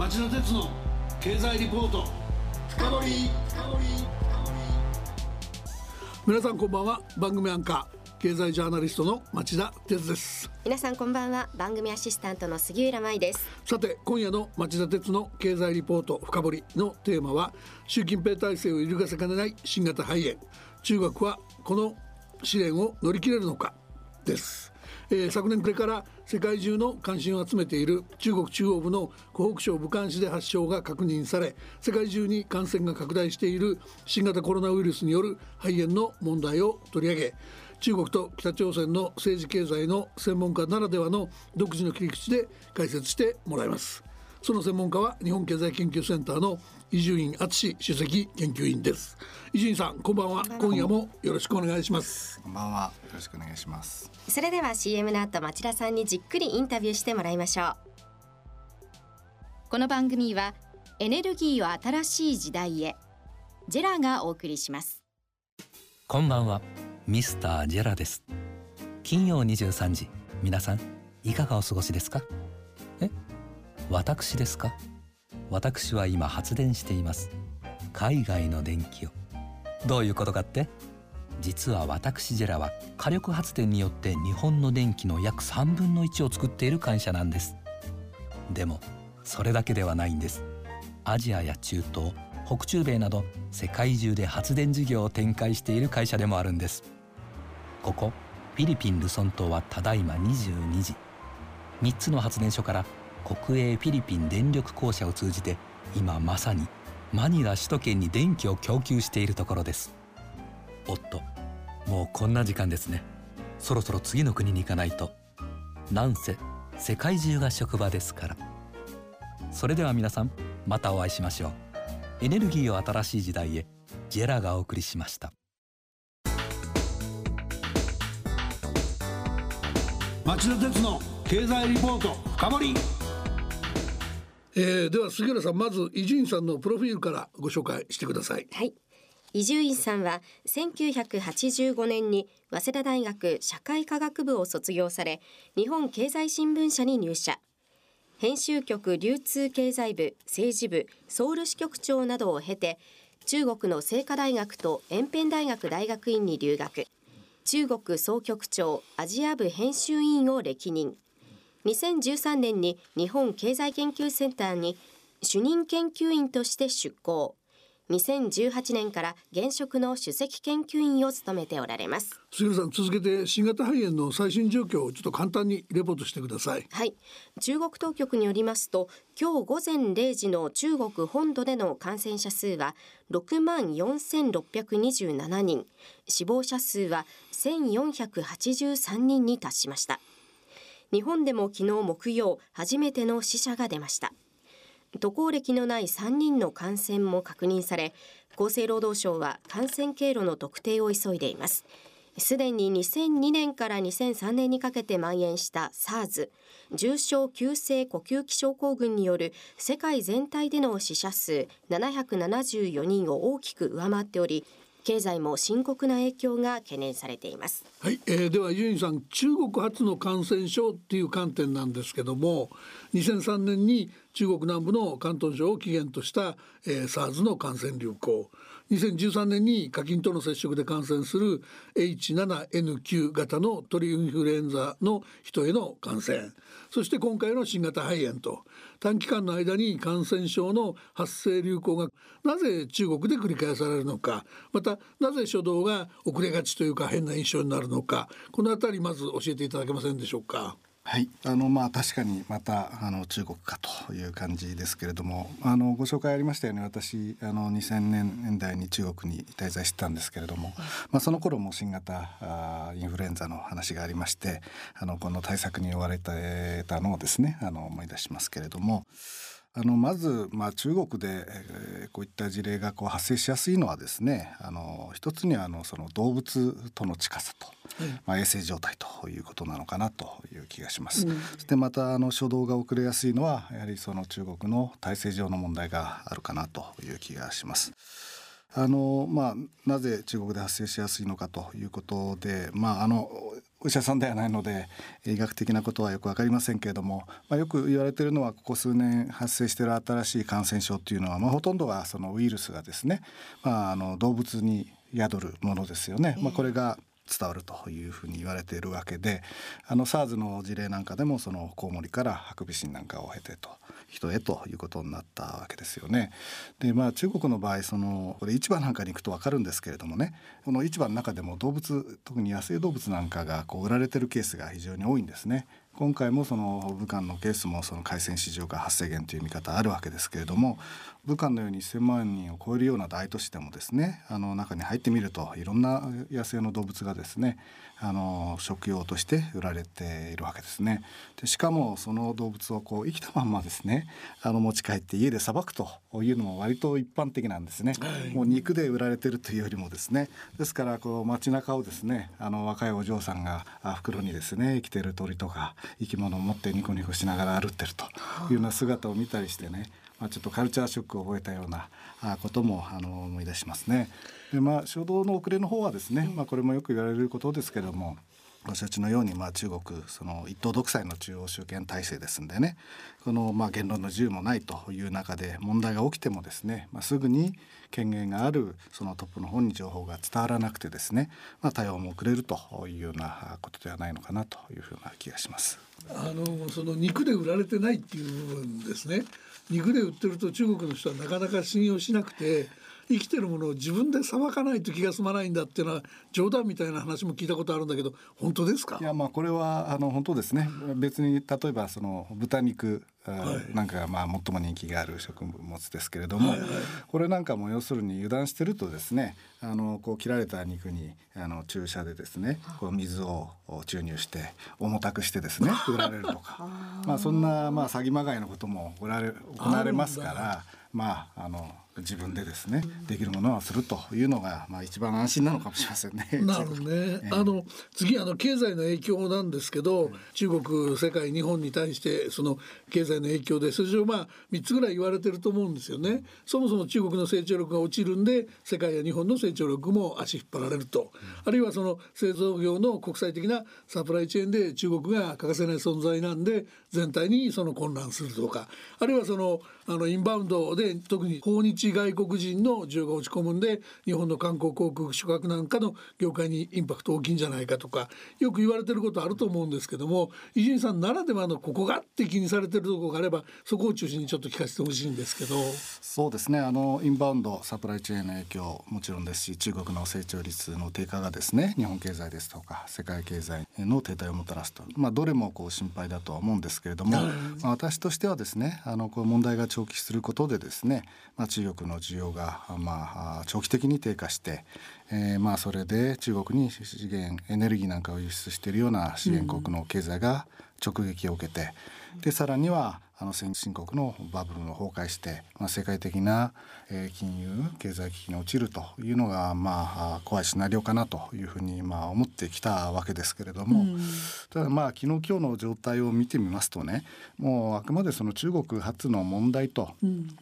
町田鉄の経済リポート。深掘皆さんこんばんは。番組アンカー。経済ジャーナリストの町田鉄です。皆さんこんばんは。番組アシスタントの杉浦舞です。さて今夜の町田鉄の経済リポート。深掘のテーマは習近平体制を揺るがせかねない。新型肺炎。中国はこの試練を乗り切れるのか。ですえー、昨年暮れから世界中の関心を集めている中国中央部の湖北省武漢市で発症が確認され世界中に感染が拡大している新型コロナウイルスによる肺炎の問題を取り上げ中国と北朝鮮の政治経済の専門家ならではの独自の切り口で解説してもらいます。その専門家は日本経済研究センターの伊集院敦首席研究員です。伊集院さんこんばんは。今夜もよろしくお願いします。こんばんは。よろしくお願いします。それでは CM の後町田さんにじっくりインタビューしてもらいましょう。この番組はエネルギーを新しい時代へ。ジェラがお送りします。こんばんは。ミスタージェラです。金曜23時。皆さんいかがお過ごしですか？え？私ですか？私は今発電しています。海外の電気を。どういうことかって？実は私ジェラは火力発電によって日本の電気の約3分の1を作っている会社なんです。でもそれだけではないんです。アジアや中東北中米など世界中で発電事業を展開している会社でもあるんです。ここフィリピン・ルソン島はただいま22時。3つの発電所から国営フィリピン電力公社を通じて今まさにマニラ首都圏に電気を供給しているところです。おっともうこんな時間ですね。そろそろ次の国に行かないと。なんせ世界中が職場ですから。それでは皆さんまたお会いしましょう。エネルギーを新しい時代へ。ジェラがお送りしました。町田鉄の経済リポート深掘えー、では杉浦さんまず伊集院さんのプロフィールからご紹介してください。はい。伊集院さんは1985年に早稲田大学社会科学部を卒業され日本経済新聞社に入社。編集局流通経済部政治部ソウル支局長などを経て中国の清華大学と延辺大学大学院に留学。中国総局長アジア部編集委員を歴任。2013年に日本経済研究センターに主任研究員として出向。2018年から現職の首席研究員を務めておられます。杉さん続けて新型肺炎の最新状況をちょっと簡単にレポートしてください。はい。中国当局によりますと今日午前0時の中国本土での感染者数は6万4627人。死亡者数は1483人に達しました日本でも昨日木曜初めての死者が出ました。渡航歴のない3人の感染も確認され厚生労働省は感染経路の特定を急いでいます。すでに2002年から2003年にかけて蔓延した SARS 重症急性呼吸器症候群による世界全体での死者数774人を大きく上回っており経済も深刻な影響が懸念されています。はい、えー、ではユンさん中国発の感染症っていう観点なんですけども2003年に中国南部の広東省を起源とした、えー、SARS の感染流行。2013年に課金との接触で感染する H7N9 型の鳥インフルエンザの人への感染そして今回の新型肺炎と短期間の間に感染症の発生流行がなぜ中国で繰り返されるのかまたなぜ初動が遅れがちというか変な印象になるのかこの辺りまず教えていただけませんでしょうか？はい、あのまあ確かにまたあの中国かという感じですけれども、あのご紹介ありましたように私あの2000年代に中国に滞在してたんですけれども、まあその頃も新型あインフルエンザの話がありまして、あのこの対策に追われてたのをですね、あの思い出しますけれども。あのまず、まあ、中国で、えー、こういった事例がこう発生しやすいのはですねあの一つにはあのその動物との近さと、まあ、衛生状態ということなのかなという気がします。うん、そしてまたあの初動が遅れやすいのはやはりその中国の体制上の問題があるかなという気がします。あのまあ、なぜ中国で発生しやすいのかということで、まあ、あのお医者さんではないので医学的なことはよく分かりませんけれども、まあ、よく言われているのはここ数年発生している新しい感染症っていうのは、まあ、ほとんどはそのウイルスがですね、まあ、あの動物に宿るものですよね。まあ、これが伝わるというふうに言われているわけであの SARS の事例なんかでもそのコウモリからハクビシンなんかを経てと人へということになったわけですよね。でまあ中国の場合そのこれ市場なんかに行くと分かるんですけれどもねこの市場の中でも動物特に野生動物なんかがこう売られてるケースが非常に多いんですね。今回もその武漢のケースもその海鮮市場が発生源という見方あるわけですけれども武漢のように1,000万人を超えるような大都市でもですねあの中に入ってみるといろんな野生の動物がですねあの食用として売られているわけですね。でしかもその動物をこう生きたまんまですねあの持ち帰って家でさばくというのも割と一般的なんですね。もう肉で売られてるというよりもですねですからこう街中をですねあの若いお嬢さんが袋にですね生きてる鳥とか生き物を持ってニコニコしながら歩ってるというような姿を見たりしてねまあ、ちょっとカルチャーショックを覚えたようなこともあの思い出しますね。でまあ初動の遅れの方はですね、まあ、これもよく言われることですけどもご承知のように、まあ、中国その一党独裁の中央集権体制ですんでねこの、まあ、言論の自由もないという中で問題が起きてもですね、まあ、すぐに権限があるそのトップの方に情報が伝わらなくてですね、まあ、対応も遅れるというようなことではないのかなというふうな気がします。あのその肉で売られてないっていう部分ですね肉で売ってると中国の人はなかなか信用しなくて生きてるものを自分でさばかないと気が済まないんだっていうのは冗談みたいな話も聞いたことあるんだけど本当ですか？いやまあこれはあの本当ですね。別に例えばその豚肉なんかがまあ最も人気がある食物ですけれども、これなんかも要するに油断してるとですねあのこう切られた肉にあの注射でですねこう水を注入して重たくしてですね売られるとか。まあそんなまあ詐欺まがいのことも売られ行われますからまああの自分でですね、できるものはするというのがまあ一番安心なのかもしれませんね。なるほどね。えー、あの次あの経済の影響なんですけど、中国世界日本に対してその経済の影響で数字をまあ三つぐらい言われてると思うんですよね。そもそも中国の成長力が落ちるんで世界や日本の成長力も足引っ張られると、あるいはその製造業の国際的なサプライチェーンで中国が欠かせない存在なんで全体にその混乱するとか、あるいはそのあのインバウンドで特に訪日外国人の需要が落ち込むんで日本の観光航空宿泊なんかの業界にインパクト大きいんじゃないかとかよく言われてることあると思うんですけども伊集院さんならではのここがって気にされてるところがあればそこを中心にちょっと聞かせてほしいんですけど。そうですね。あのインバウンドサプライチェーンの影響もちろんです。し中国の成長率の低下がですね日本経済ですとか世界経済の停滞をもたらすと、まあ、どれもこう心配だとは思うんですけれども、まあ、私としてはですねあのこう問題が長期することでですね、まあ、中国の需要が、まあ、長期的に低下して、えー、まあそれで中国に資源エネルギーなんかを輸出しているような資源国の経済が直撃を受けて、でさらにはあの先進国のバブルの崩壊して、まあ、世界的な、えー、金融経済危機に陥るというのが、まあ、怖いシナリオかなというふうに、まあ、思ってきたわけですけれども、うん、ただまあ昨日今日の状態を見てみますとねもうあくまでその中国発の問題と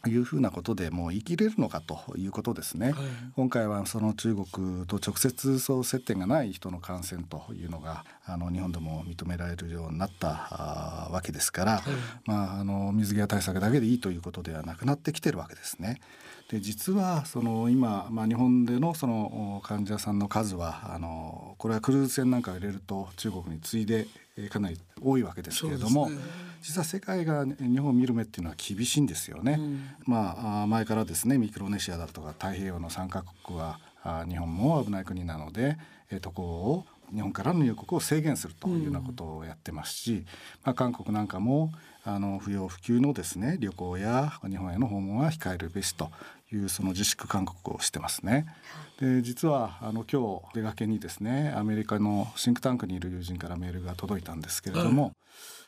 いうふうなことでもう生きれるのかということですね。はい、今回はその中国と直接そう接点がない人の感染というのがあの日本でも認められるようになったわけですから、はい、まあの水際対策だけでいいということではなくなってきてるわけですね。で実はその今、まあ、日本でのその患者さんの数はあのこれはクルーズ船なんかを入れると中国に次いでかなり多いわけですけれども、ね、実は世界が日本を見る目っていうのは厳しいんですよね。うん、まあ前からですねミクロネシアだとか太平洋の3カ国は日本も危ない国なので渡航を日本からの入国を制限するというようなことをやってますし、まあ、韓国なんかもあの不要不急のですね旅行や日本への訪問は控えるべしというその自粛勧告をしてますね。で実はあの今日出かけにですねアメリカのシンクタンクにいる友人からメールが届いたんですけれども、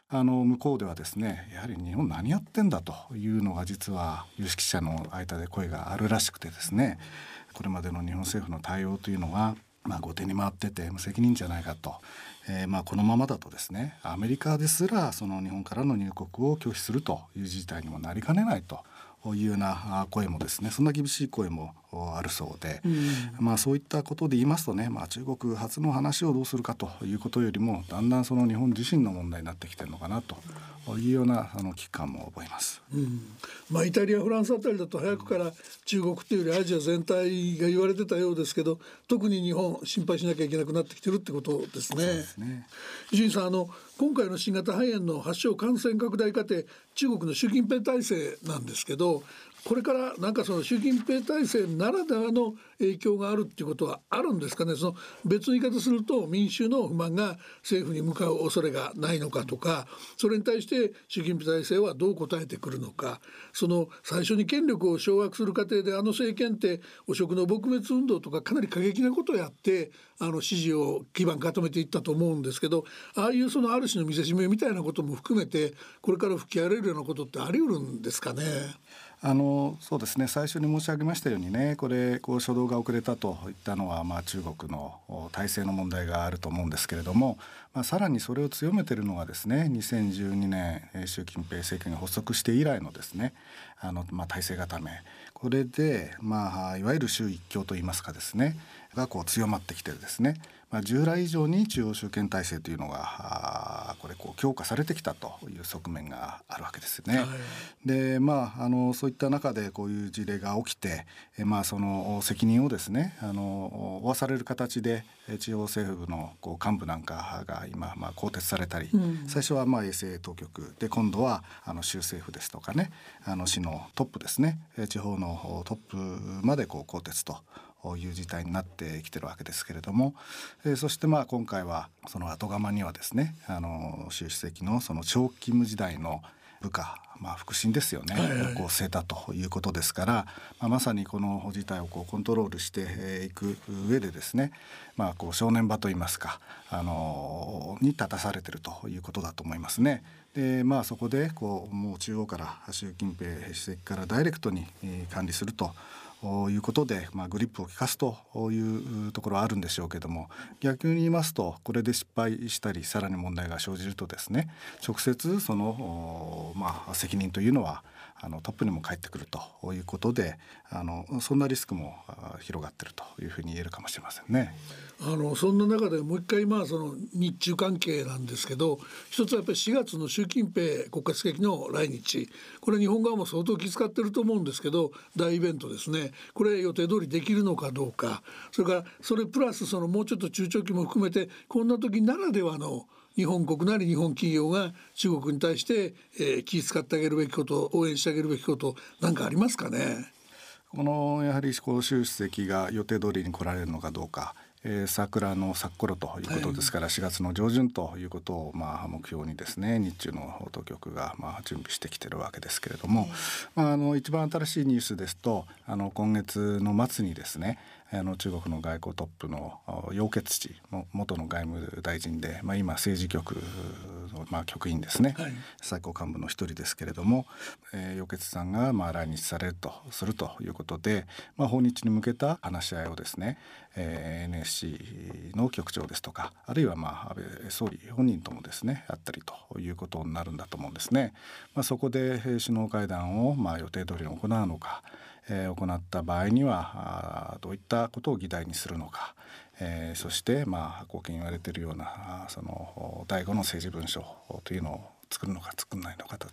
あの向こうではですねやはり日本何やってんだというのが実は有識者の間で声があるらしくてですねこれまでの日本政府の対応というのがまあ、後手に回ってて無責任じゃないかと、えー、まあこのままだとですねアメリカですらその日本からの入国を拒否するという事態にもなりかねないと。いうような声もですねそんな厳しい声もあるそうで、うん、まあそういったことで言いますとね、まあ、中国発の話をどうするかということよりもだんだんその日本自身の問題になってきてるのかなというようなあの危機感も覚えます、うん、まあ、イタリアフランスあたりだと早くから中国というよりアジア全体が言われてたようですけど特に日本心配しなきゃいけなくなってきてるってことですね。ね。伊集院さんあの今回の新型肺炎の発症感染拡大過程中国の習近平体制なんですけどこれからなんかその習近平体制ならではの影響があるっていうことはあるんですかね？その別の言い方すると民衆の不満が政府に向かう恐れがないのかとかそれに対して習近平体制はどう答えてくるのかその最初に権力を掌握する過程であの政権って汚職の撲滅運動とかかなり過激なことをやってあの支持を基盤固めていったと思うんですけどああいうそのある種の見せしめみたいなことも含めてこれから吹き荒れるようなことってあり得るんですかね？あのそうですね最初に申し上げましたようにねこれこう初動が遅れたといったのは、まあ、中国の体制の問題があると思うんですけれども、まあ、さらにそれを強めているのがですね2012年習近平政権が発足して以来のですねあの、まあ、体制固めこれで、まあ、いわゆる州一強といいますかですねがこう強まってきてるですね。まあ、従来以上に中央集権体制というのがこれこう強化されてきたという側面があるわけですね。はい、でまああのそういった中でこういう事例が起きて、えまあ、その責任をですねあの負わされる形で地方政府のこう幹部なんかが今、まあ、更迭されたり、うん、最初はまあ衛生当局で今度はあの州政府ですとかねあの市のトップですね地方のトップまでこう更迭と。いう事態になってきてるわけですけれども、えー、そしてまあ今回はその後釜にはですねあの習主席のその長期務時代の部下、まあ、腹心ですよね、はいはい、こう据えたということですから、まあ、まさにこの事態をこうコントロールしていく上でですね、まあ、こう正念場といいますか、あのに立たされてるということだと思いますね。でまあ、そこでこうもう中央から習近平主席からダイレクトに管理するということで、まあ、グリップを利かすというところはあるんでしょうけども逆に言いますとこれで失敗したりさらに問題が生じるとですね直接その、まあ、責任というのはあのトップにも返ってくるということであのそんなリスクも広がってるというふうに言えるかもしれませんね。あのそんな中でもう一回まあその日中関係なんですけど一つはやっぱり4月の習近平国家主席の来日。これ日本側も相当気遣ってると思うんですけど大イベントですね。これ予定通りできるのかどうか。それからそれプラスそのもうちょっと中長期も含めてこんな時ならではの日本国なり日本企業が中国に対して、えー、気遣ってあげるべきこと応援してあげるべきこと何かありますかね？このやはり習主席が予定通りに来られるのかどうか。えー、桜の咲く頃ということですから、はい、4月の上旬ということを、まあ、目標にですね日中の当局が、まあ、準備してきてるわけですけれども、まあ、あの一番新しいニュースですとあの今月の末にですねあの中国の外交トップの楊潔チ元の外務大臣で、まあ、今政治局の、まあ、局員ですね、はい、最高幹部の一人ですけれども、えー、楊潔さんが、まあ、来日されるとするということで、まあ、訪日に向けた話し合いをですね、えー、NSC の局長ですとかあるいは、まあ、安倍総理本人ともですねあったりということになるんだと思うんですね。まあ、そこで首脳会談を、まあ、予定通りに行うのかえー、行った場合にはどういったことを議題にするのか、えー、そしてまあ後見言われているようなその第5の政治文書というのを作るのか作らないのかと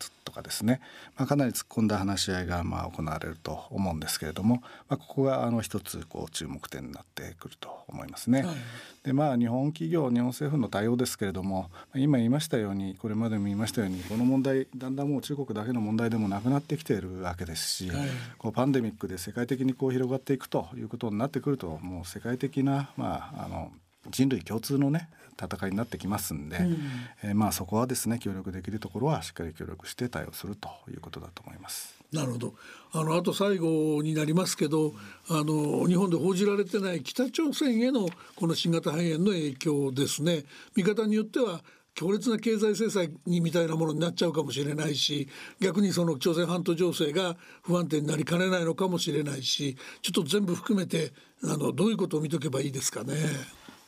ですね、まあ、かなり突っ込んだ話し合いがまあ行われると思うんですけれども、まあ、ここがあの一つこう注目点になってくると思いますね。はい、でまあ日本企業日本政府の対応ですけれども今言いましたようにこれまでも言いましたようにこの問題だんだんもう中国だけの問題でもなくなってきているわけですし、はい、こうパンデミックで世界的にこう広がっていくということになってくるともう世界的なまああの人類共通のね戦いになってきますんで、うん、えー、まあそこはですね協力できるところはしっかり協力して対応するということだと思います。なるほどあのあと最後になりますけどあの日本で報じられてない北朝鮮へのこの新型肺炎の影響ですね見方によっては強烈な経済制裁にみたいなものになっちゃうかもしれないし逆にその朝鮮半島情勢が不安定になりかねないのかもしれないしちょっと全部含めてあのどういうことを見とけばいいですかね。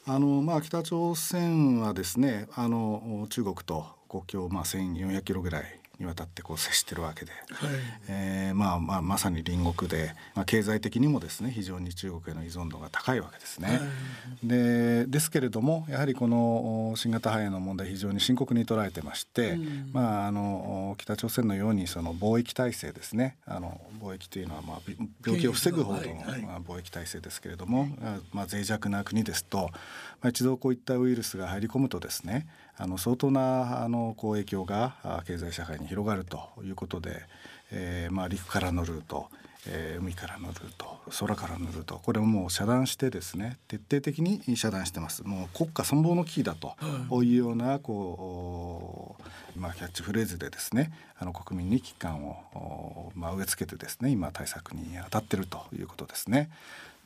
あのまあ、北朝鮮はですねあの中国と国境、まあ、1,400キロぐらいにわたってこう接してるわけで、はい。えーまあまあまさに隣国で、まあ、経済的にもですね非常に中国への依存度が高いわけですね。でですけれどもやはりこのお新型肺炎の問題非常に深刻に捉えてまして、まああのお北朝鮮のようにその貿易体制ですね。あの貿易というのはまあび病気を防ぐ方の、はいはい。まあ、貿易体制ですけれども、あまあ、脆弱な国ですと、まあ、一度こういったウイルスが入り込むとですねあの相当なあのこう影響があ経済社会に広がるということで、えーまあ、陸からのルート、えー海からのルート空からのルートこれをもう遮断してですね徹底的に遮断してますもう国家存亡の危機だというようなこう、まあ、キャッチフレーズでですねあの国民に危機感を、おまあ、植え付けてですね今対策に当たってるということですね。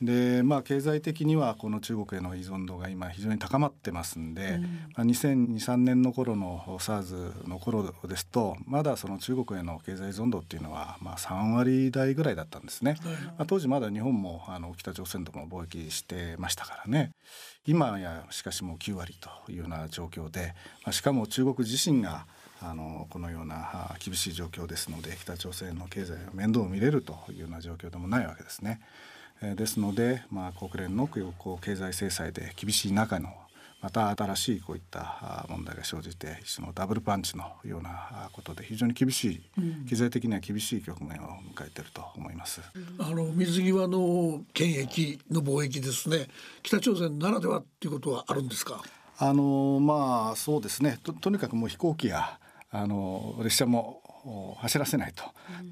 でまあ経済的にはこの中国への依存度が今非常に高まってますんで、まあ、2023年の頃の SARS の頃ですとまだその中国への経済依存度っていうのはまあ3割台ぐらいだったんですね。まあ、当時まだ日本もあの北朝鮮とも貿易してましたからね今やしかしもう9割というような状況で、まあ、しかも中国自身があのこのようなあ厳しい状況ですので北朝鮮の経済が面倒を見れるというような状況でもないわけですね。えーですので、まあ、国連のこう経済制裁で厳しい中のまた新しいこういったあ問題が生じて一種のダブルパンチのようなあことで非常に厳しい経済的には厳しい局面を迎えていると思います。あの水際の権益の貿易ですね。北朝鮮ならではっていうことはあるんですか？あのまあそうですね。ととにかくもう飛行機やあの列車もお走らせないと、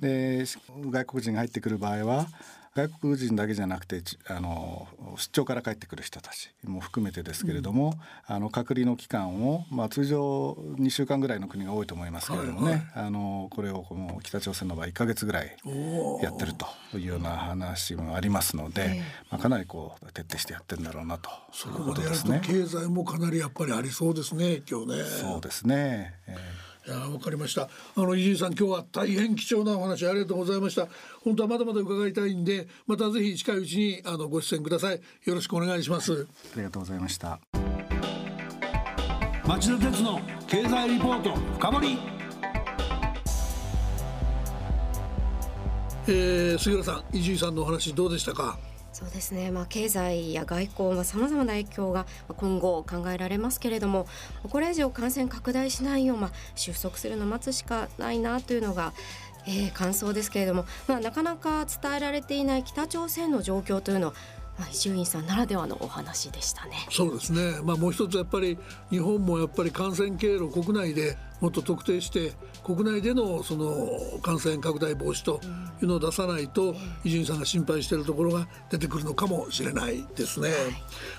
で外国人が入ってくる場合は外国人だけじゃなくてちあの出張から帰ってくる人たちも含めてですけれども、あの隔離の期間を、まあ、通常2週間ぐらいの国が多いと思いますけれどもね、あのこれをこの北朝鮮の場合1か月ぐらいやってるというような話もありますので、まあ、かなりこう徹底してやってるんだろうなとそいうことですね。経済もかなりやっぱりありそうですね今日ね。そうですね、えーいやわかりました。あの伊集院さん今日は大変貴重なお話ありがとうございました。本当はまだまだ伺いたいんでまたぜひ近いうちにあのご出演ください。よろしくお願いします。ありがとうございました。町田鉄の経済リポート深掘り。えー、杉浦さん伊集院さんのお話どうでしたか？そうですね、まあ、経済や外交、さまざまな影響が今後考えられますけれどもこれ以上感染拡大しないよう、まあ、収束するのを待つしかないなというのが、えー感想ですけれども、まあ、なかなか伝えられていない北朝鮮の状況というのはまあ伊集院さんならではのお話でしたね。そうですね、まあ、もう一つやっぱり日本もやっぱり感染経路国内でもっと特定して国内でのその感染拡大防止というのを出さないと伊集院さんが心配しているところが出てくるのかもしれないですね。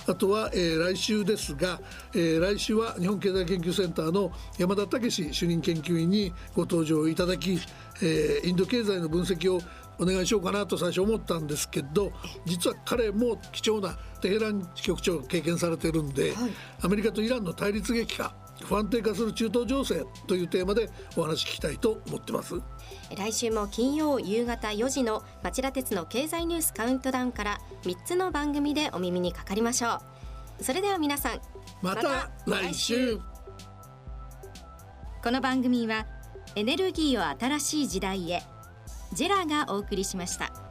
あとは、えー来週ですが、えー来週は日本経済研究センターの山田武史主任研究員にご登場いただき、えーインド経済の分析をお願いしようかなと最初思ったんですけど実は彼も貴重なテヘラン支局長を経験されてるんで、アメリカとイランの対立激化不安定化する中東情勢というテーマでお話聞きたいと思ってます。来週も金曜夕方4時の町田鉄の経済ニュースカウントダウンから3つの番組でお耳にかかりましょう。それでは皆さんまた来週。この番組はエネルギーを新しい時代へジェラがお送りしました。